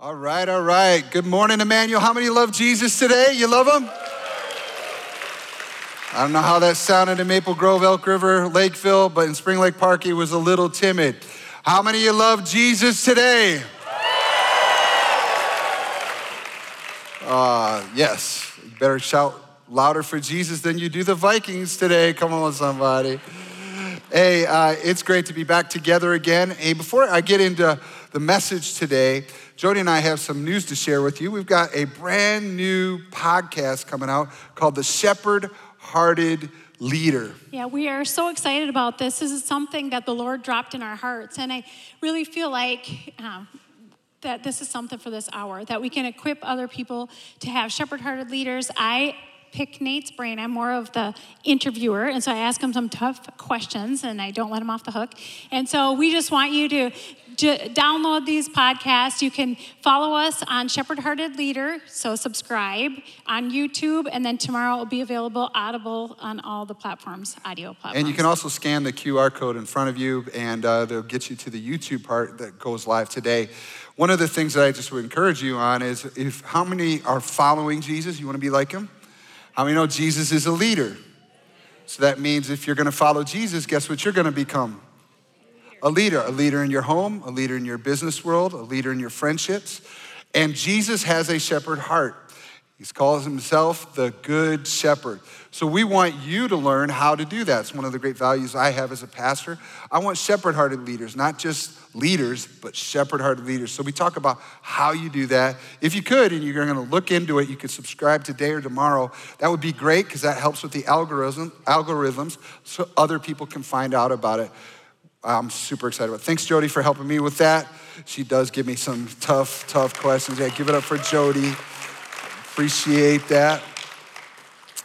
All right, all right. Good morning, Emmanuel. How many love Jesus today? You love him? I don't know how that sounded in Maple Grove, Elk River, Lakeville, but in Spring Lake Park, he was a little timid. How many of you love Jesus today? Uh, yes. You better shout louder for Jesus than you do the Vikings today. Come on, somebody. Hey, uh, it's great to be back together again. Hey, before I get into the message today, Jody and I have some news to share with you. We've got a brand new podcast coming out called The Shepherd Hearted Leader. Yeah, we are so excited about this. This is something that the Lord dropped in our hearts. And I really feel like um, that this is something for this hour, that we can equip other people to have shepherd hearted leaders. I pick Nate's brain. I'm more of the interviewer, and so I ask him some tough questions, and I don't let him off the hook. And so we just want you to, to download these podcasts. You can follow us on Shepherd Hearted Leader, so subscribe on YouTube, and then tomorrow it will be available audible on all the platforms, audio platforms. And you can also scan the QR code in front of you, and uh, they'll get you to the YouTube part that goes live today. One of the things that I just would encourage you on is if how many are following Jesus? You want to be like him? How many know Jesus is a leader? So that means if you're going to follow Jesus, guess what you're going to become? A leader. A leader in your home, a leader in your business world, a leader in your friendships. And Jesus has a shepherd heart. He calls himself the good shepherd. So we want you to learn how to do that. It's one of the great values I have as a pastor. I want shepherd hearted leaders, not just leaders, but shepherd hearted leaders. So we talk about how you do that. If you could, and you're going to look into it, you could subscribe today or tomorrow. That would be great because that helps with the algorithm, algorithms so other people can find out about it. I'm super excited about. Thanks, Jody, for helping me with that. She does give me some tough, tough questions. Yeah, give it up for Jody. Appreciate that.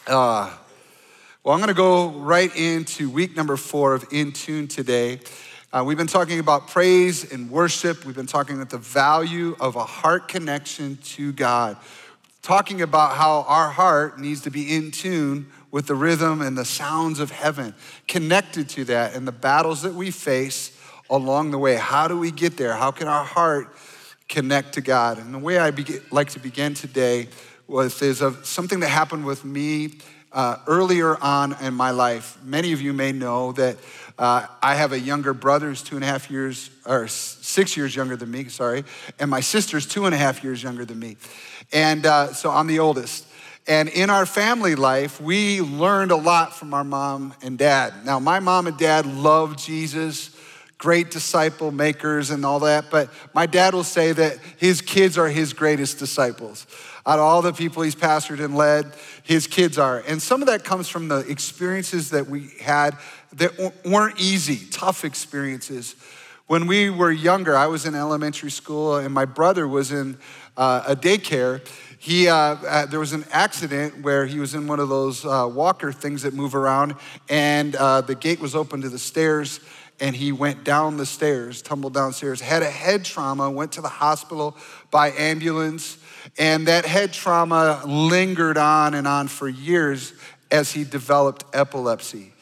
Uh, well, I'm going to go right into week number four of In Tune today. Uh, we've been talking about praise and worship. We've been talking about the value of a heart connection to God. Talking about how our heart needs to be in tune with the rhythm and the sounds of heaven, connected to that, and the battles that we face along the way. How do we get there? How can our heart connect to God? And the way I be- like to begin today was is of something that happened with me uh, earlier on in my life. Many of you may know that uh, I have a younger brother who's two and a half years, or six years younger than me, sorry, and my sister's two and a half years younger than me. And uh, so I'm the oldest. And in our family life, we learned a lot from our mom and dad. Now, my mom and dad loved Jesus, great disciple makers and all that, but my dad will say that his kids are his greatest disciples. Out of all the people he's pastored and led, his kids are. And some of that comes from the experiences that we had that weren't easy, tough experiences. When we were younger, I was in elementary school and my brother was in uh, a daycare. He, uh, uh, there was an accident where he was in one of those uh, walker things that move around, and uh, the gate was open to the stairs, and he went down the stairs, tumbled downstairs, had a head trauma, went to the hospital by ambulance. And that head trauma lingered on and on for years as he developed epilepsy.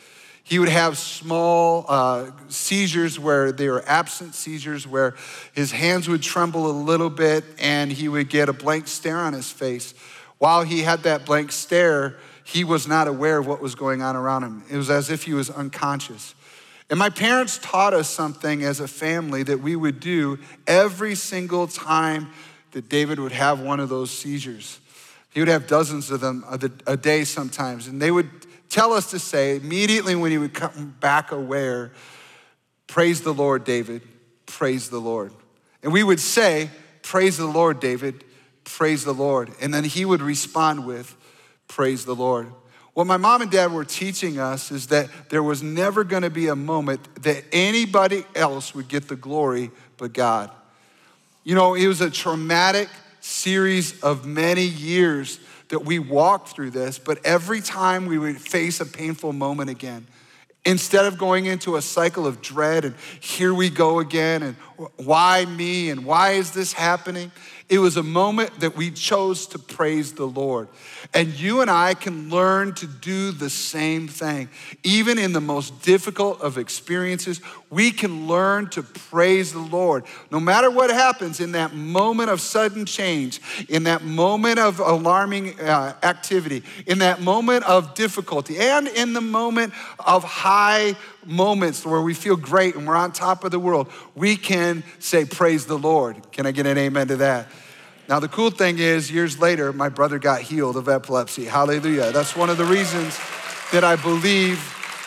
He would have small uh, seizures where they were absent seizures, where his hands would tremble a little bit and he would get a blank stare on his face. While he had that blank stare, he was not aware of what was going on around him. It was as if he was unconscious. And my parents taught us something as a family that we would do every single time that David would have one of those seizures. He would have dozens of them a day sometimes. And they would tell us to say immediately when he would come back aware, Praise the Lord, David, praise the Lord. And we would say, Praise the Lord, David, praise the Lord. And then he would respond with, Praise the Lord. What my mom and dad were teaching us is that there was never going to be a moment that anybody else would get the glory but God. You know, it was a traumatic series of many years that we walked through this, but every time we would face a painful moment again, instead of going into a cycle of dread and here we go again, and, why me and why is this happening? It was a moment that we chose to praise the Lord. And you and I can learn to do the same thing. Even in the most difficult of experiences, we can learn to praise the Lord. No matter what happens in that moment of sudden change, in that moment of alarming uh, activity, in that moment of difficulty, and in the moment of high moments where we feel great and we're on top of the world, we can say, Praise the Lord. Can I get an amen to that? Now, the cool thing is, years later, my brother got healed of epilepsy. Hallelujah. That's one of the reasons that I believe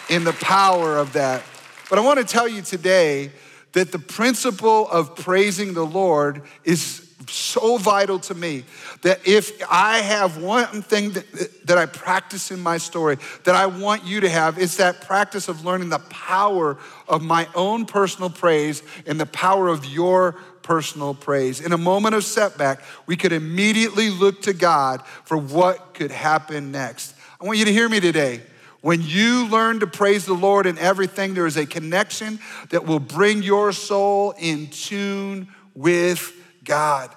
in the power of that. But I want to tell you today that the principle of praising the Lord is so vital to me that if I have one thing that, that I practice in my story that I want you to have, it's that practice of learning the power of my own personal praise and the power of your personal praise. In a moment of setback, we could immediately look to God for what could happen next. I want you to hear me today. When you learn to praise the Lord in everything, there is a connection that will bring your soul in tune with God.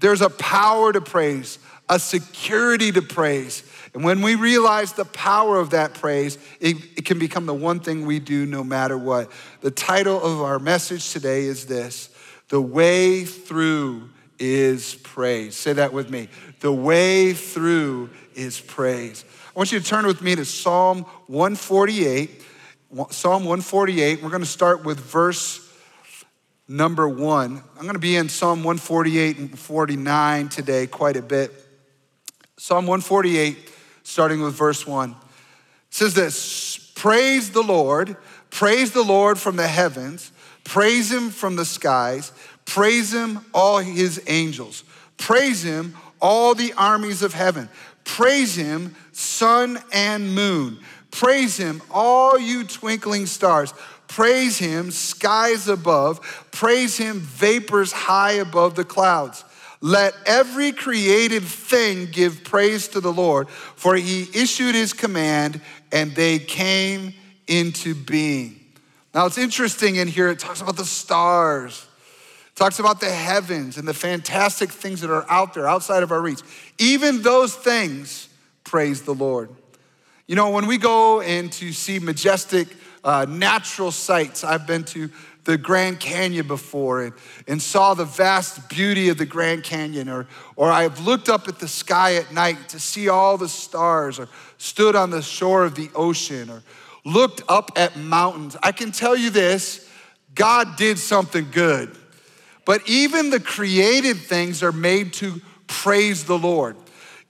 There's a power to praise, a security to praise. And when we realize the power of that praise, it, it, can become the one thing we do no matter what. The title of our message today is this The Way Through is Praise. Say that with me. The way through is praise. I want you to turn with me to Psalm 148. Psalm 148. We're going to start with verse number one. I'm going to be in Psalm 148 and 49 today quite a bit. Psalm 148, starting with verse one, says this Praise the Lord, praise the Lord from the heavens, praise him from the skies, praise him, all his angels, praise him, all the armies of heaven, praise him, sun and moon, praise him, all you twinkling stars. Praise him, skies above. Praise him, vapors high above the clouds. Let every created thing give praise to the Lord, for he issued his command and they came into being. Now it's interesting in here, it talks about the stars, it talks about the heavens and the fantastic things that are out there, outside of our reach. Even those things praise the Lord. You know, when we go in to see majestic uh, natural sights. I've been to the Grand Canyon before and, and saw the vast beauty of the Grand Canyon, or, or I've looked up at the sky at night to see all the stars, or stood on the shore of the ocean, or looked up at mountains. I can tell you this God did something good. But even the created things are made to praise the Lord.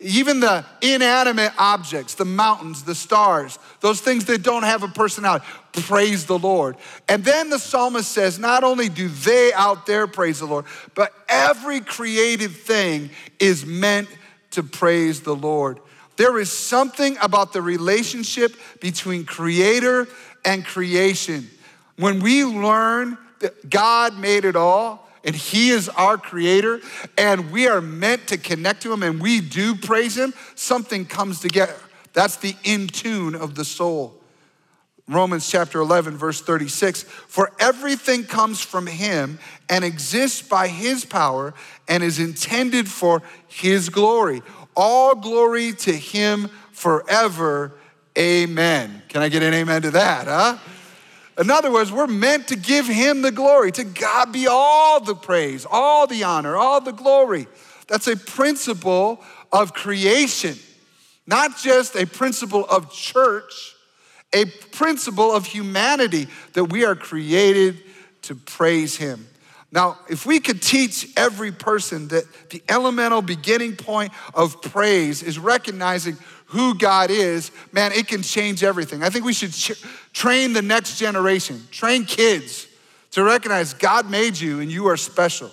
Even the inanimate objects, the mountains, the stars, those things that don't have a personality, praise the Lord. And then the psalmist says, not only do they out there praise the Lord, but every created thing is meant to praise the Lord. There is something about the relationship between creator and creation. When we learn that God made it all, and He is our creator, and we are meant to connect to Him, and we do praise Him, something comes together. That's the in tune of the soul. Romans chapter 11, verse 36 For everything comes from Him and exists by His power and is intended for His glory. All glory to Him forever. Amen. Can I get an amen to that, huh? In other words, we're meant to give him the glory. To God be all the praise, all the honor, all the glory. That's a principle of creation, not just a principle of church, a principle of humanity that we are created to praise him. Now, if we could teach every person that the elemental beginning point of praise is recognizing who God is, man, it can change everything. I think we should ch- train the next generation, train kids to recognize God made you and you are special.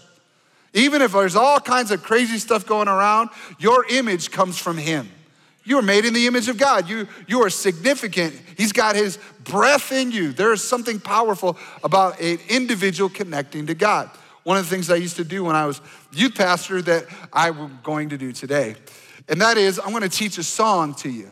Even if there's all kinds of crazy stuff going around, your image comes from Him. You are made in the image of God. You, you are significant. He's got His breath in you. There is something powerful about an individual connecting to God. One of the things I used to do when I was youth pastor that I'm going to do today and that is, I'm gonna teach a song to you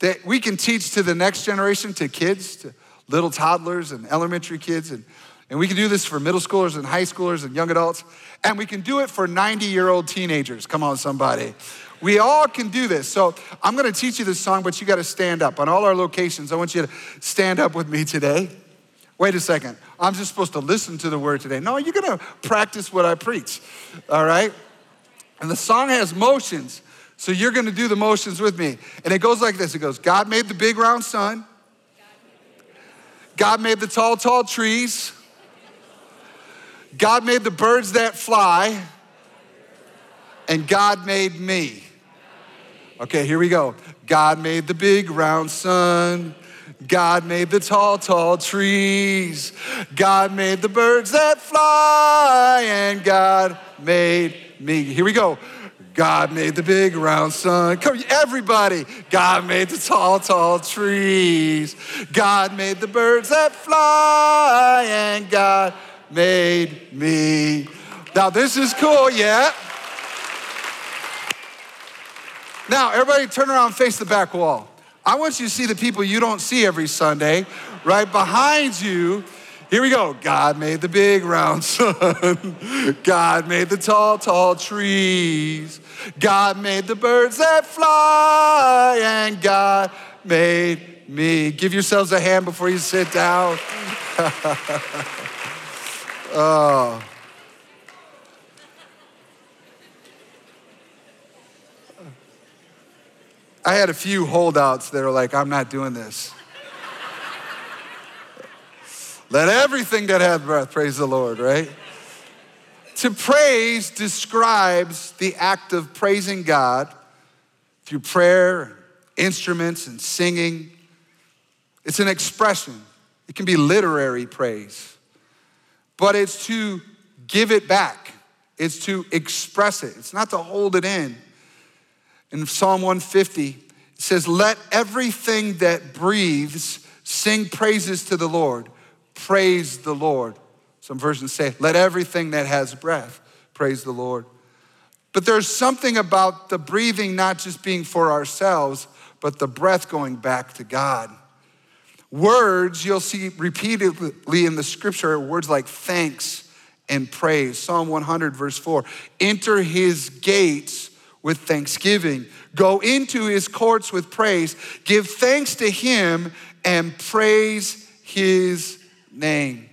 that we can teach to the next generation, to kids, to little toddlers and elementary kids. And And we can do this for middle schoolers and high schoolers and young adults. And we can do it for 90 year old teenagers. Come on, somebody. We all can do this. So I'm gonna teach you this song, but you gotta stand up. On all our locations, I want you to stand up with me today. Wait a second. I'm just supposed to listen to the word today. No, you're gonna practice what I preach, all right? And the song has motions. So you're gonna do the motions with me. And it goes like this it goes, God made the big round sun, God made the tall, tall trees, God made the birds that fly, and God made me. Okay, here we go. God made the big round sun. God made the tall, tall trees. God made the birds that fly, and God made me. Here we go. God made the big round sun. Come, everybody. God made the tall, tall trees. God made the birds that fly, and God made me. Now, this is cool, yeah? Now, everybody turn around face the back wall. I want you to see the people you don't see every Sunday. Right behind you, here we go. God made the big round sun. God made the tall, tall trees. God made the birds that fly. And God made me. Give yourselves a hand before you sit down. oh. I had a few holdouts that are like, I'm not doing this. Let everything that hath breath praise the Lord, right? To praise describes the act of praising God through prayer, instruments, and singing. It's an expression. It can be literary praise, but it's to give it back, it's to express it, it's not to hold it in. In Psalm 150, it says, Let everything that breathes sing praises to the Lord. Praise the Lord. Some versions say, Let everything that has breath praise the Lord. But there's something about the breathing not just being for ourselves, but the breath going back to God. Words you'll see repeatedly in the scripture are words like thanks and praise. Psalm 100, verse 4 Enter his gates with thanksgiving. Go into his courts with praise. Give thanks to him and praise his name.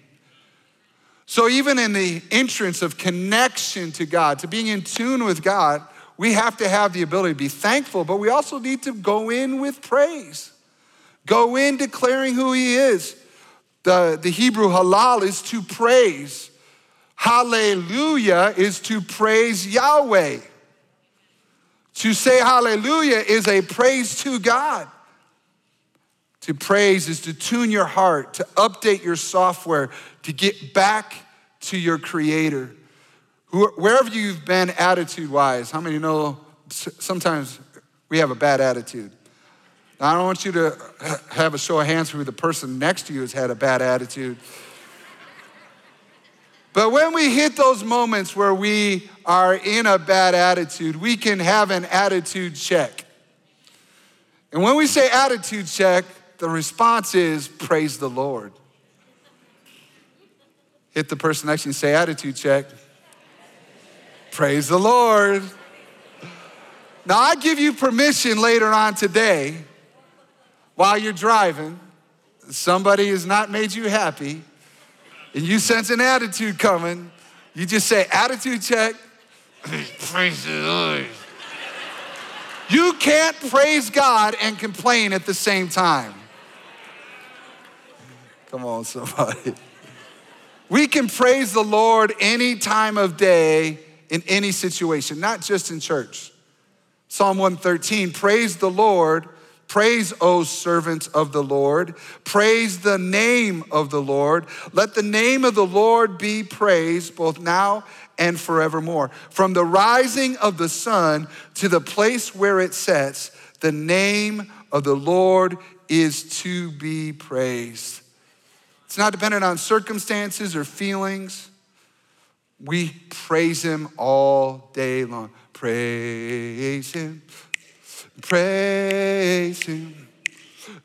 So, even in the entrance of connection to God, to being in tune with God, we have to have the ability to be thankful, but we also need to go in with praise. Go in declaring who he is. The, the Hebrew halal is to praise. Hallelujah is to praise Yahweh. To say hallelujah is a praise to God. To praise is to tune your heart, to update your software, to get back to your creator. Wherever you've been attitude wise, how many know sometimes we have a bad attitude? I don't want you to have a show of hands who the person next to you has had a bad attitude. But when we hit those moments where we are in a bad attitude, we can have an attitude check. And when we say attitude check, the response is praise the Lord. Hit the person next to you and say attitude check. Praise the Lord. Now, I give you permission later on today, while you're driving, somebody has not made you happy, and you sense an attitude coming, you just say, attitude check. praise the Lord. You can't praise God and complain at the same time. Come on, somebody. We can praise the Lord any time of day in any situation, not just in church. Psalm 113 Praise the Lord Praise, O servants of the Lord. Praise the name of the Lord. Let the name of the Lord be praised both now and forevermore. From the rising of the sun to the place where it sets, the name of the Lord is to be praised. It's not dependent on circumstances or feelings. We praise him all day long. Praise him, Praise Him.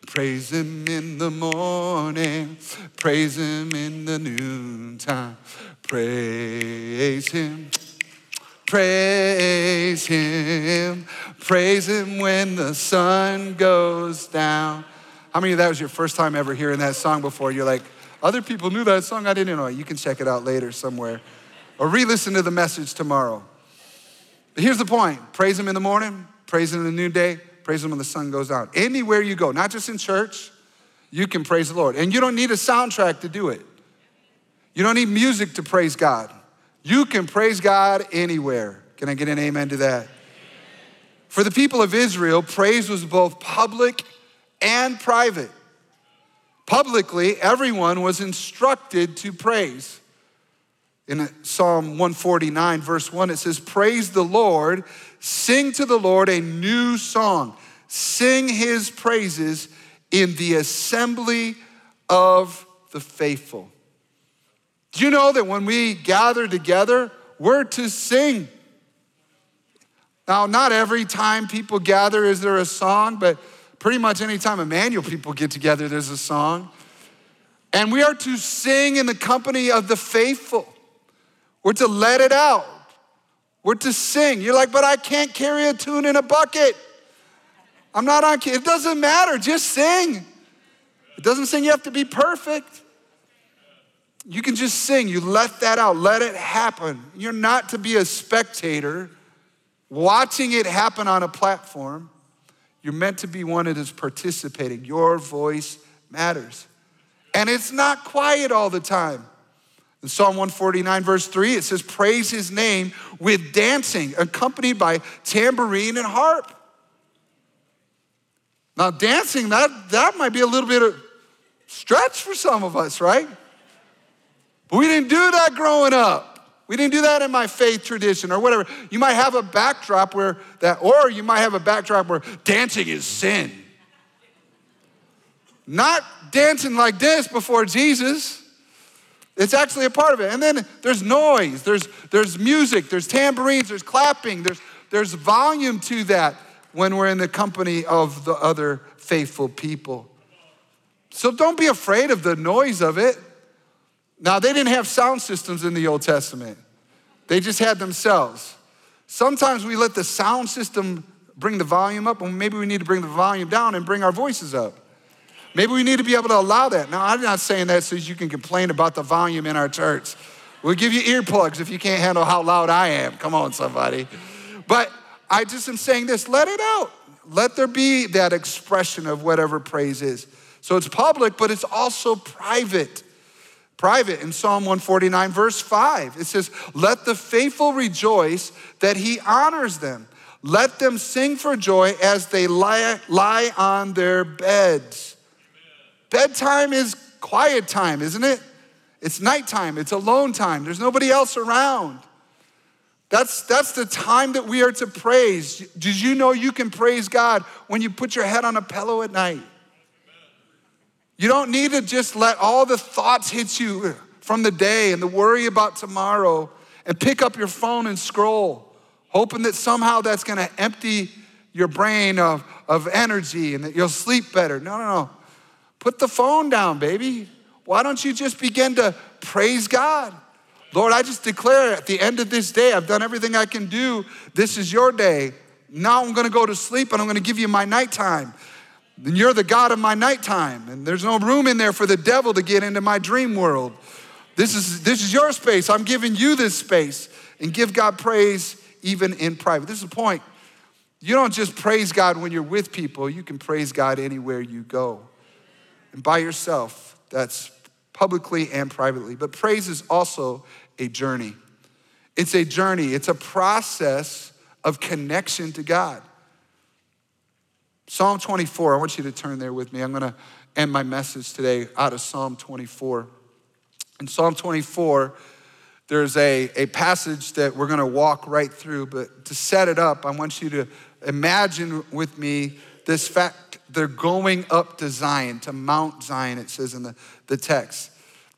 Praise him in the morning. Praise him in the noontime. Praise him. Praise him. Praise him when the sun goes down. How many of that was your first time ever hearing that song before? You're like, other people knew that song. I didn't know. You can check it out later somewhere or re listen to the message tomorrow. But here's the point praise him in the morning, praise him in the noonday, praise him when the sun goes down. Anywhere you go, not just in church, you can praise the Lord. And you don't need a soundtrack to do it. You don't need music to praise God. You can praise God anywhere. Can I get an amen to that? For the people of Israel, praise was both public and private. Publicly, everyone was instructed to praise. In Psalm 149, verse 1, it says, Praise the Lord, sing to the Lord a new song, sing his praises in the assembly of the faithful. Do you know that when we gather together, we're to sing? Now, not every time people gather is there a song, but pretty much any time Emmanuel people get together, there's a song. And we are to sing in the company of the faithful. We're to let it out. We're to sing. You're like, but I can't carry a tune in a bucket. I'm not on. It doesn't matter. Just sing. It doesn't sing you have to be perfect. You can just sing. You let that out. Let it happen. You're not to be a spectator watching it happen on a platform. You're meant to be one that is participating. Your voice matters. And it's not quiet all the time. In Psalm 149, verse 3, it says, Praise his name with dancing, accompanied by tambourine and harp. Now, dancing, that, that might be a little bit of stretch for some of us, right? But we didn't do that growing up. We didn't do that in my faith tradition or whatever. You might have a backdrop where that, or you might have a backdrop where dancing is sin. Not dancing like this before Jesus. It's actually a part of it. And then there's noise, there's, there's music, there's tambourines, there's clapping, there's, there's volume to that when we're in the company of the other faithful people. So don't be afraid of the noise of it. Now, they didn't have sound systems in the Old Testament, they just had themselves. Sometimes we let the sound system bring the volume up, and maybe we need to bring the volume down and bring our voices up. Maybe we need to be able to allow that. Now, I'm not saying that so you can complain about the volume in our church. We'll give you earplugs if you can't handle how loud I am. Come on, somebody. But I just am saying this let it out. Let there be that expression of whatever praise is. So it's public, but it's also private. Private in Psalm 149, verse 5, it says, Let the faithful rejoice that he honors them. Let them sing for joy as they lie, lie on their beds. Bedtime is quiet time, isn't it? It's nighttime, it's alone time. There's nobody else around. That's, that's the time that we are to praise. Did you know you can praise God when you put your head on a pillow at night? You don't need to just let all the thoughts hit you from the day and the worry about tomorrow and pick up your phone and scroll, hoping that somehow that's gonna empty your brain of, of energy and that you'll sleep better. No, no, no. Put the phone down, baby. Why don't you just begin to praise God? Lord, I just declare at the end of this day, I've done everything I can do. This is your day. Now I'm gonna go to sleep and I'm gonna give you my nighttime. And you're the God of my nighttime. And there's no room in there for the devil to get into my dream world. This is, this is your space. I'm giving you this space. And give God praise even in private. This is the point. You don't just praise God when you're with people, you can praise God anywhere you go and by yourself. That's publicly and privately. But praise is also a journey. It's a journey, it's a process of connection to God. Psalm 24, I want you to turn there with me. I'm going to end my message today out of Psalm 24. In Psalm 24, there's a, a passage that we're going to walk right through, but to set it up, I want you to imagine with me this fact they're going up to Zion, to Mount Zion, it says in the, the text.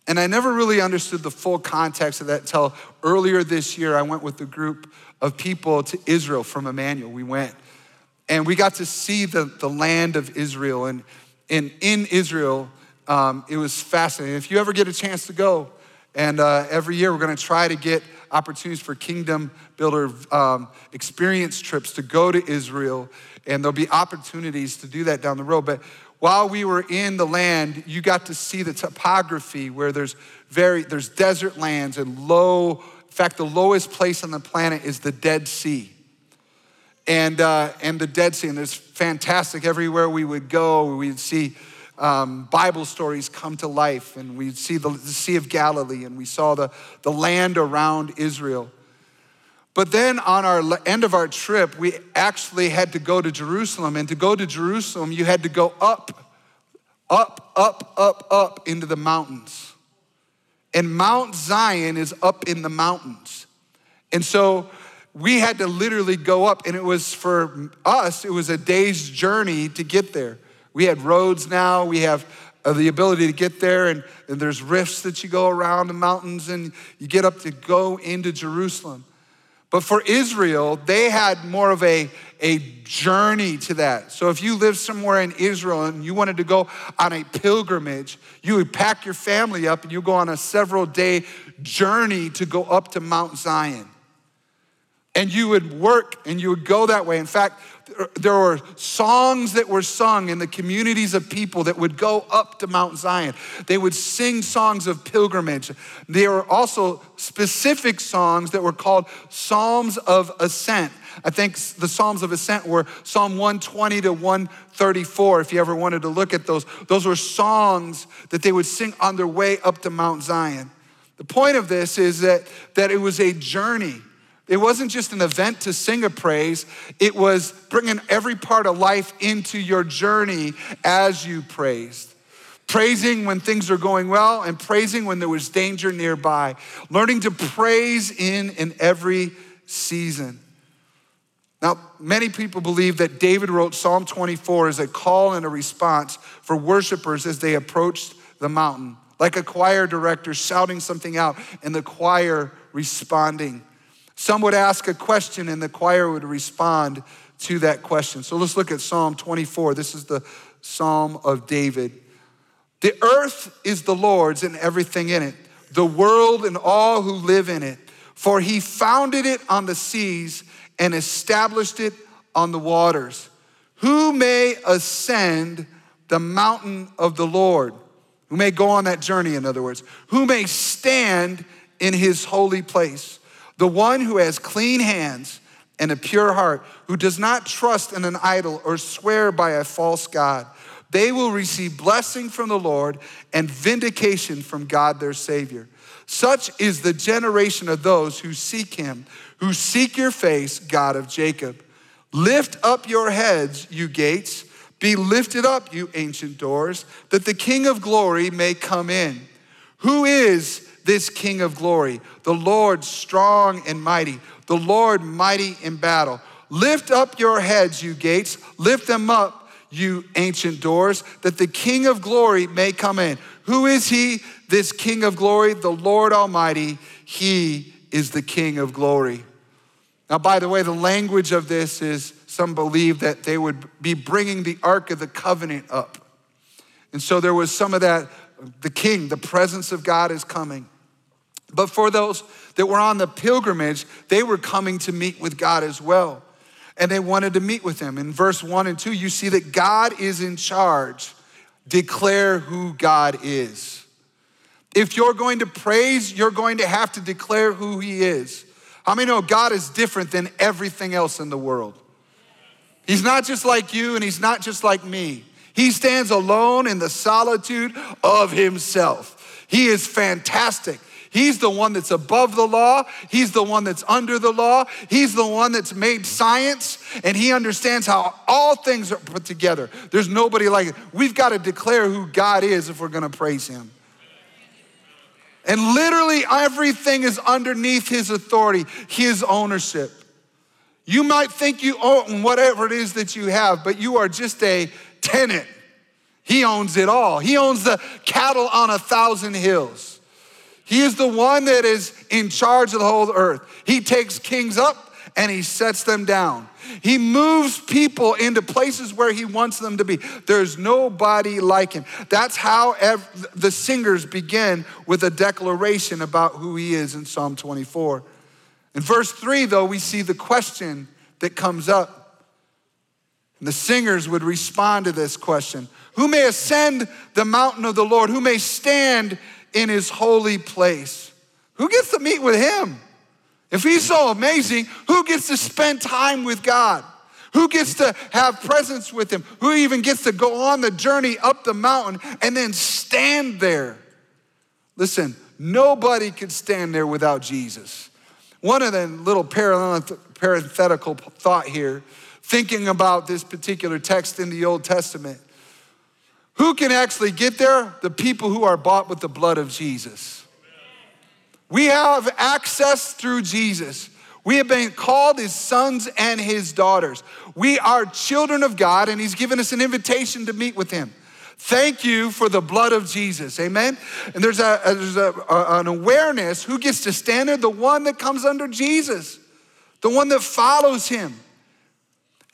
And I never really understood the full context of that until earlier this year. I went with a group of people to Israel from Emmanuel. We went and we got to see the, the land of Israel. And, in, in Israel. Um, it was fascinating. If you ever get a chance to go, and uh, every year we're going to try to get opportunities for kingdom builder um, experience trips to go to Israel, and there'll be opportunities to do that down the road. But while we were in the land, you got to see the topography where there's very there's desert lands and low. In fact, the lowest place on the planet is the Dead Sea. And, uh, and the Dead Sea, and there's fantastic everywhere we would go, we'd see um, Bible stories come to life, and we'd see the, the Sea of Galilee, and we saw the, the land around Israel. But then on our end of our trip, we actually had to go to Jerusalem. And to go to Jerusalem, you had to go up, up, up, up, up into the mountains. And Mount Zion is up in the mountains. And so we had to literally go up, and it was for us, it was a day's journey to get there. We had roads now, we have uh, the ability to get there, and, and there's rifts that you go around the mountains, and you get up to go into Jerusalem. But for Israel, they had more of a, a journey to that. So if you live somewhere in Israel and you wanted to go on a pilgrimage, you would pack your family up and you go on a several day journey to go up to Mount Zion. And you would work and you would go that way. In fact, there were songs that were sung in the communities of people that would go up to Mount Zion. They would sing songs of pilgrimage. There were also specific songs that were called Psalms of Ascent. I think the Psalms of Ascent were Psalm 120 to 134, if you ever wanted to look at those. Those were songs that they would sing on their way up to Mount Zion. The point of this is that, that it was a journey. It wasn't just an event to sing a praise, it was bringing every part of life into your journey as you praised. Praising when things are going well and praising when there was danger nearby. Learning to praise in in every season. Now, many people believe that David wrote Psalm 24 as a call and a response for worshipers as they approached the mountain, like a choir director shouting something out and the choir responding. Some would ask a question and the choir would respond to that question. So let's look at Psalm 24. This is the Psalm of David. The earth is the Lord's and everything in it, the world and all who live in it. For he founded it on the seas and established it on the waters. Who may ascend the mountain of the Lord? Who may go on that journey, in other words? Who may stand in his holy place? The one who has clean hands and a pure heart, who does not trust in an idol or swear by a false God, they will receive blessing from the Lord and vindication from God their Savior. Such is the generation of those who seek him, who seek your face, God of Jacob. Lift up your heads, you gates. Be lifted up, you ancient doors, that the King of glory may come in. Who is this King of glory, the Lord strong and mighty, the Lord mighty in battle. Lift up your heads, you gates, lift them up, you ancient doors, that the King of glory may come in. Who is he? This King of glory, the Lord Almighty. He is the King of glory. Now, by the way, the language of this is some believe that they would be bringing the Ark of the Covenant up. And so there was some of that, the King, the presence of God is coming. But for those that were on the pilgrimage, they were coming to meet with God as well. And they wanted to meet with him. In verse one and two, you see that God is in charge. Declare who God is. If you're going to praise, you're going to have to declare who he is. How many know God is different than everything else in the world? He's not just like you and he's not just like me. He stands alone in the solitude of himself. He is fantastic. He's the one that's above the law. He's the one that's under the law. He's the one that's made science and he understands how all things are put together. There's nobody like it. We've got to declare who God is if we're going to praise him. And literally everything is underneath his authority, his ownership. You might think you own whatever it is that you have, but you are just a tenant. He owns it all. He owns the cattle on a thousand hills. He is the one that is in charge of the whole earth. He takes kings up and he sets them down. He moves people into places where he wants them to be. There's nobody like him. That's how ev- the singers begin with a declaration about who he is in Psalm 24. In verse 3, though, we see the question that comes up. And the singers would respond to this question Who may ascend the mountain of the Lord? Who may stand in his holy place? Who gets to meet with him? If he's so amazing, who gets to spend time with God? Who gets to have presence with him? Who even gets to go on the journey up the mountain and then stand there? Listen, nobody could stand there without Jesus. One of the little parenthetical thought here, thinking about this particular text in the Old Testament. Who can actually get there? The people who are bought with the blood of Jesus. We have access through Jesus. We have been called his sons and his daughters. We are children of God, and he's given us an invitation to meet with him. Thank you for the blood of Jesus. Amen. And there's, a, there's a, a, an awareness who gets to stand there? The one that comes under Jesus, the one that follows him.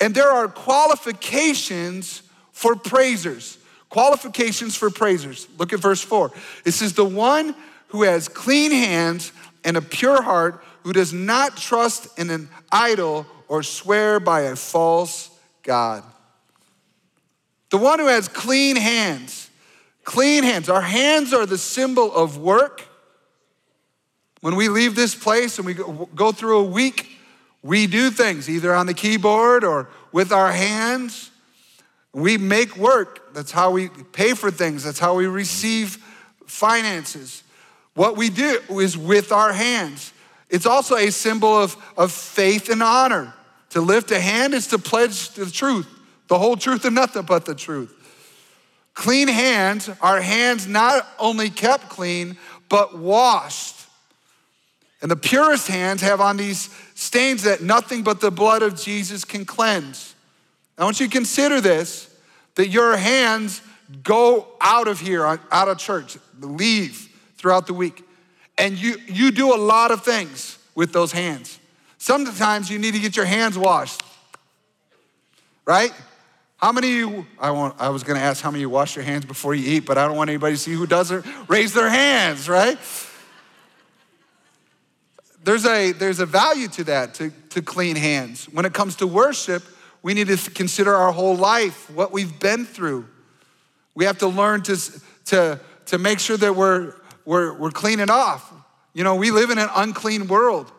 And there are qualifications for praisers. Qualifications for praisers. Look at verse 4. It says, The one who has clean hands and a pure heart, who does not trust in an idol or swear by a false God. The one who has clean hands. Clean hands. Our hands are the symbol of work. When we leave this place and we go through a week, we do things either on the keyboard or with our hands. We make work. That's how we pay for things. That's how we receive finances. What we do is with our hands. It's also a symbol of, of faith and honor. To lift a hand is to pledge the truth, the whole truth and nothing but the truth. Clean hands are hands not only kept clean, but washed. And the purest hands have on these stains that nothing but the blood of Jesus can cleanse. I want you to consider this that your hands go out of here, out of church, leave throughout the week. And you, you do a lot of things with those hands. Sometimes you need to get your hands washed, right? How many of you, I, want, I was gonna ask how many of you wash your hands before you eat, but I don't want anybody to see who doesn't raise their hands, right? There's a, there's a value to that, to, to clean hands. When it comes to worship, we need to consider our whole life, what we've been through. We have to learn to, to, to make sure that we're we're, we're cleaning off. You know, we live in an unclean world.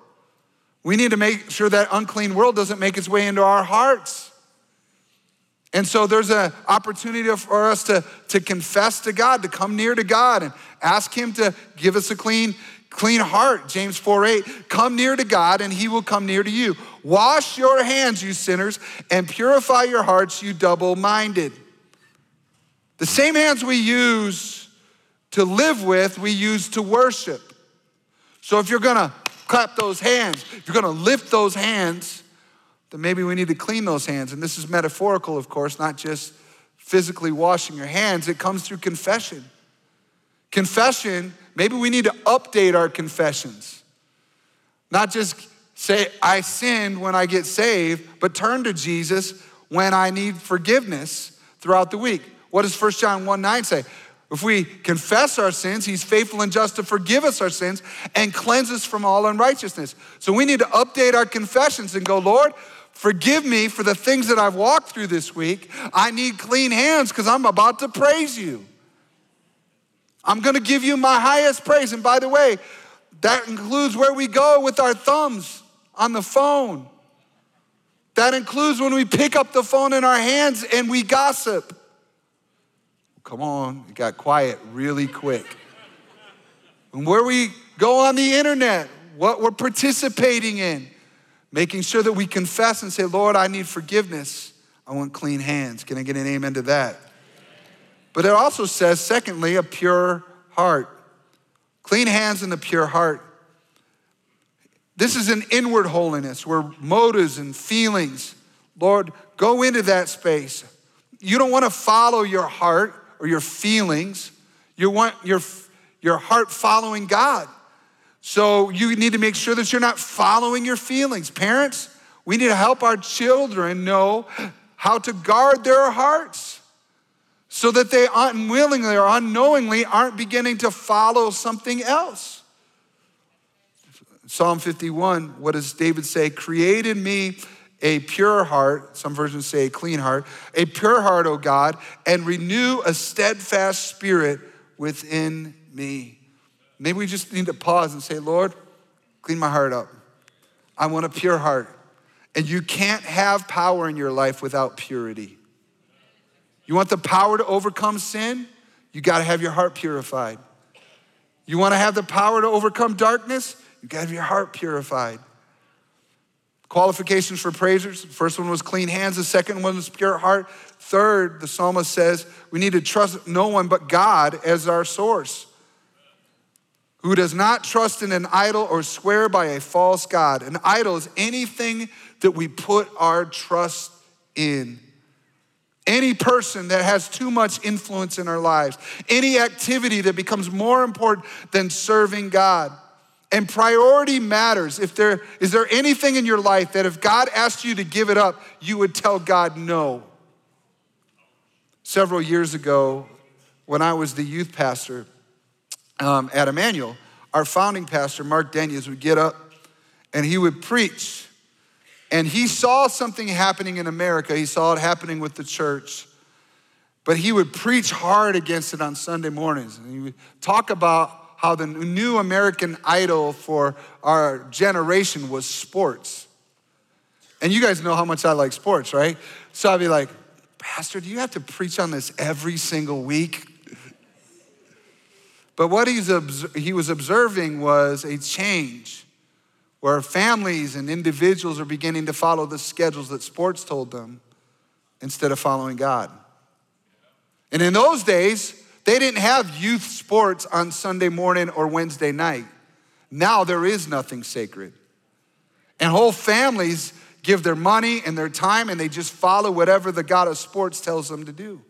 We need to make sure that unclean world doesn't make its way into our hearts. And so there's an opportunity for us to, to confess to God, to come near to God and ask Him to give us a clean, clean heart. James 4 8, come near to God and He will come near to you. Wash your hands, you sinners, and purify your hearts, you double minded. The same hands we use to live with, we use to worship. So if you're gonna clap those hands, if you're gonna lift those hands, then maybe we need to clean those hands. And this is metaphorical, of course, not just physically washing your hands, it comes through confession. Confession, maybe we need to update our confessions. Not just say, I sinned when I get saved, but turn to Jesus when I need forgiveness throughout the week. What does 1 John 1 9 say? If we confess our sins, He's faithful and just to forgive us our sins and cleanse us from all unrighteousness. So we need to update our confessions and go, Lord, forgive me for the things that I've walked through this week. I need clean hands because I'm about to praise you. I'm going to give you my highest praise. And by the way, that includes where we go with our thumbs on the phone. That includes when we pick up the phone in our hands and we gossip. Come on, it got quiet really quick. And where we go on the internet, what we're participating in, making sure that we confess and say, Lord, I need forgiveness. I want clean hands. Can I get an amen to that? But it also says, secondly, a pure heart. Clean hands and a pure heart. This is an inward holiness where motives and feelings, Lord, go into that space. You don't want to follow your heart or your feelings. You want your, your heart following God. So you need to make sure that you're not following your feelings. Parents, We need to help our children know how to guard their hearts so that they unwillingly or unknowingly aren't beginning to follow something else. Psalm 51, what does David say? Create in me a pure heart, some versions say a clean heart, a pure heart, O God, and renew a steadfast spirit within me. Maybe we just need to pause and say, Lord, clean my heart up. I want a pure heart. And you can't have power in your life without purity. You want the power to overcome sin? You got to have your heart purified. You want to have the power to overcome darkness? You got to have your heart purified. Qualifications for praisers. First one was clean hands. The second one was pure heart. Third, the psalmist says we need to trust no one but God as our source. Who does not trust in an idol or swear by a false God. An idol is anything that we put our trust in. Any person that has too much influence in our lives, any activity that becomes more important than serving God. And priority matters. If there is there anything in your life that if God asked you to give it up, you would tell God no. Several years ago, when I was the youth pastor um, at Emmanuel, our founding pastor, Mark Daniels, would get up and he would preach. And he saw something happening in America. He saw it happening with the church. But he would preach hard against it on Sunday mornings. And he would talk about how the new American idol for our generation was sports. And you guys know how much I like sports, right? So I'd be like, Pastor, do you have to preach on this every single week? But what he was observing was a change where families and individuals are beginning to follow the schedules that sports told them instead of following God. And in those days, they didn't have youth sports on Sunday morning or Wednesday night. Now there is nothing sacred. And whole families give their money and their time and they just follow whatever the God of sports tells them to do.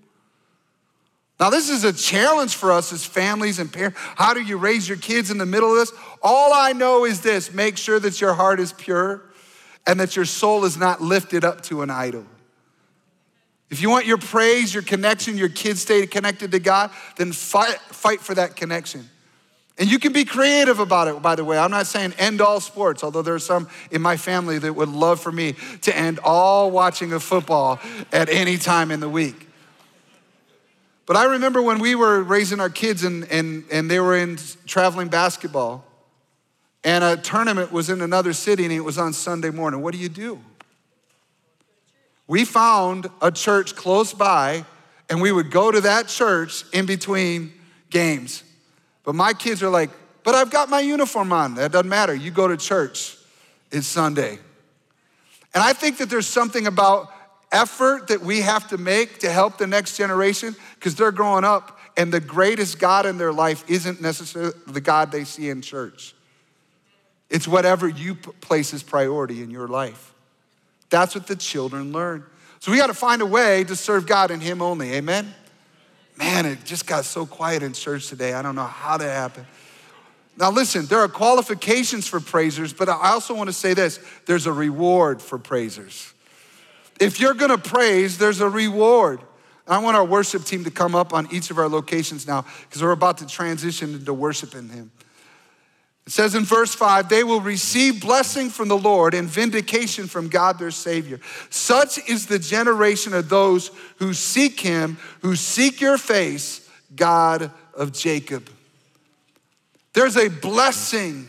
Now, this is a challenge for us as families and parents. How do you raise your kids in the middle of this? All I know is this make sure that your heart is pure and that your soul is not lifted up to an idol. If you want your praise, your connection, your kids stay connected to God, then fight, fight for that connection. And you can be creative about it, by the way. I'm not saying end all sports, although there are some in my family that would love for me to end all watching of football at any time in the week. But I remember when we were raising our kids and, and, and they were in traveling basketball, and a tournament was in another city and it was on Sunday morning. What do you do? We found a church close by, and we would go to that church in between games. But my kids are like, but I've got my uniform on. That doesn't matter. You go to church, it's Sunday. And I think that there's something about effort that we have to make to help the next generation because they're growing up and the greatest God in their life isn't necessarily the God they see in church. It's whatever you place as priority in your life. That's what the children learn. So we got to find a way to serve God and Him only. Amen? Man, it just got so quiet in church today. I don't know how that happened. Now, listen, there are qualifications for praisers, but I also want to say this there's a reward for praisers. If you're gonna praise, there's a reward. I want our worship team to come up on each of our locations now because we're about to transition into worshiping Him. It says in verse 5 they will receive blessing from the Lord and vindication from God their Savior. Such is the generation of those who seek Him, who seek your face, God of Jacob. There's a blessing.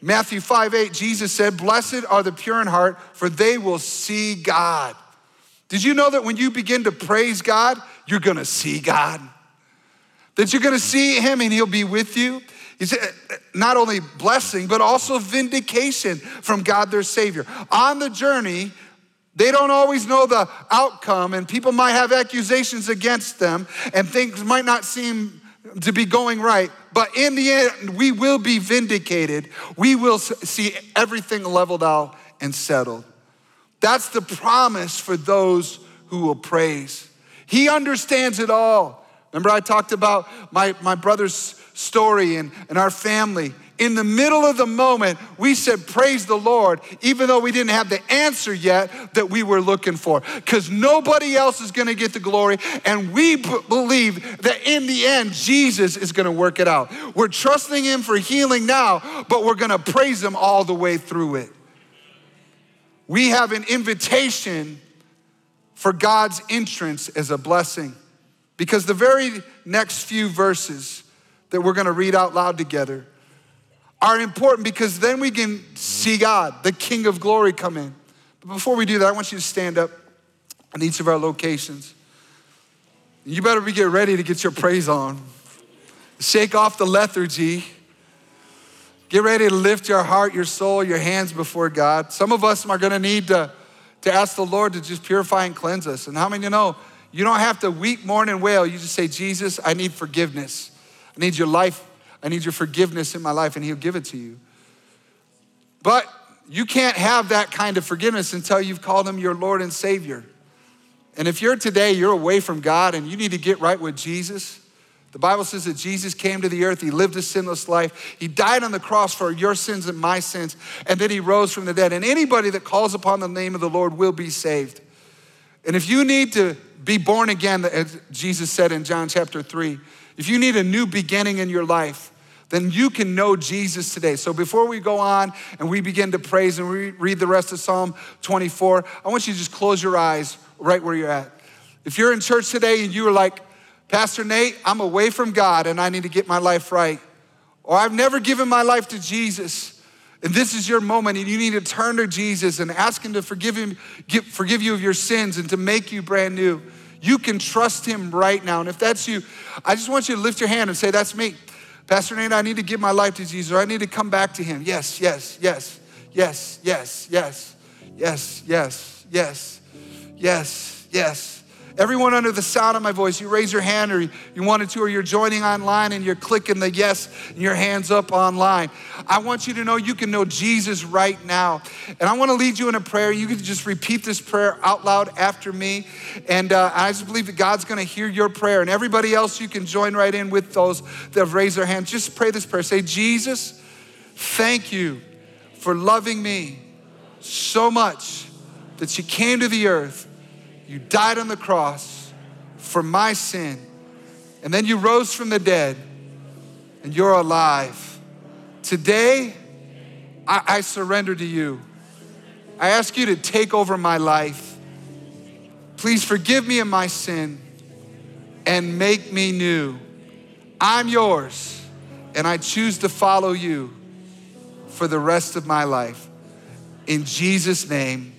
Matthew 5 8, Jesus said, Blessed are the pure in heart, for they will see God. Did you know that when you begin to praise God, you're gonna see God? That you're gonna see Him and He'll be with you? Said, not only blessing, but also vindication from God their Savior. On the journey, they don't always know the outcome, and people might have accusations against them, and things might not seem to be going right. But in the end, we will be vindicated. We will see everything leveled out and settled. That's the promise for those who will praise. He understands it all. Remember, I talked about my, my brother's story and, and our family. In the middle of the moment, we said, Praise the Lord, even though we didn't have the answer yet that we were looking for, because nobody else is gonna get the glory. And we b- believe that in the end, Jesus is gonna work it out. We're trusting Him for healing now, but we're gonna praise Him all the way through it. We have an invitation for God's entrance as a blessing. Because the very next few verses that we're gonna read out loud together are important because then we can see God, the King of glory, come in. But before we do that, I want you to stand up in each of our locations. You better be get ready to get your praise on. Shake off the lethargy. Get ready to lift your heart, your soul, your hands before God. Some of us are gonna need to, to ask the Lord to just purify and cleanse us. And how many you know you don't have to weep, mourn, and wail. You just say, Jesus, I need forgiveness. I need your life. I need your forgiveness in my life, and He'll give it to you. But you can't have that kind of forgiveness until you've called Him your Lord and Savior. And if you're today, you're away from God and you need to get right with Jesus, the Bible says that Jesus came to the earth, he lived a sinless life, he died on the cross for your sins and my sins, and then he rose from the dead. And anybody that calls upon the name of the Lord will be saved. And if you need to be born again, as Jesus said in John chapter 3, if you need a new beginning in your life, then you can know Jesus today. So before we go on and we begin to praise and we read the rest of Psalm 24, I want you to just close your eyes right where you're at. If you're in church today and you are like, Pastor Nate, I'm away from God and I need to get my life right, or I've never given my life to Jesus, and this is your moment, and you need to turn to Jesus and ask Him to forgive him, forgive you of your sins and to make you brand new. You can trust Him right now. And if that's you, I just want you to lift your hand and say, That's me. Pastor Nate, I need to give my life to Jesus, or I need to come back to Him. Yes, yes, yes, yes, yes, yes, yes, yes, yes, yes, yes. Everyone under the sound of my voice, you raise your hand or you wanted to, or you're joining online and you're clicking the yes and your hands up online. I want you to know you can know Jesus right now. And I want to lead you in a prayer. You can just repeat this prayer out loud after me. And uh, I just believe that God's going to hear your prayer. And everybody else, you can join right in with those that have raised their hands. Just pray this prayer. Say, Jesus, thank you for loving me so much that you came to the earth you died on the cross for my sin, and then you rose from the dead, and you're alive. Today, I, I surrender to you. I ask you to take over my life. Please forgive me of my sin and make me new. I'm yours, and I choose to follow you for the rest of my life. In Jesus' name,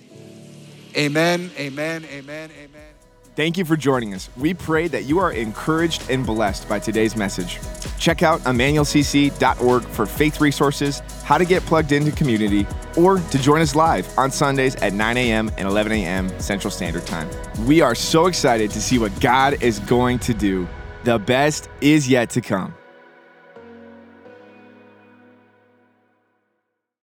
Amen, amen, amen, amen. Thank you for joining us. We pray that you are encouraged and blessed by today's message. Check out emmanuelcc.org for faith resources, how to get plugged into community, or to join us live on Sundays at 9 a.m. and 11 a.m. Central Standard Time. We are so excited to see what God is going to do. The best is yet to come.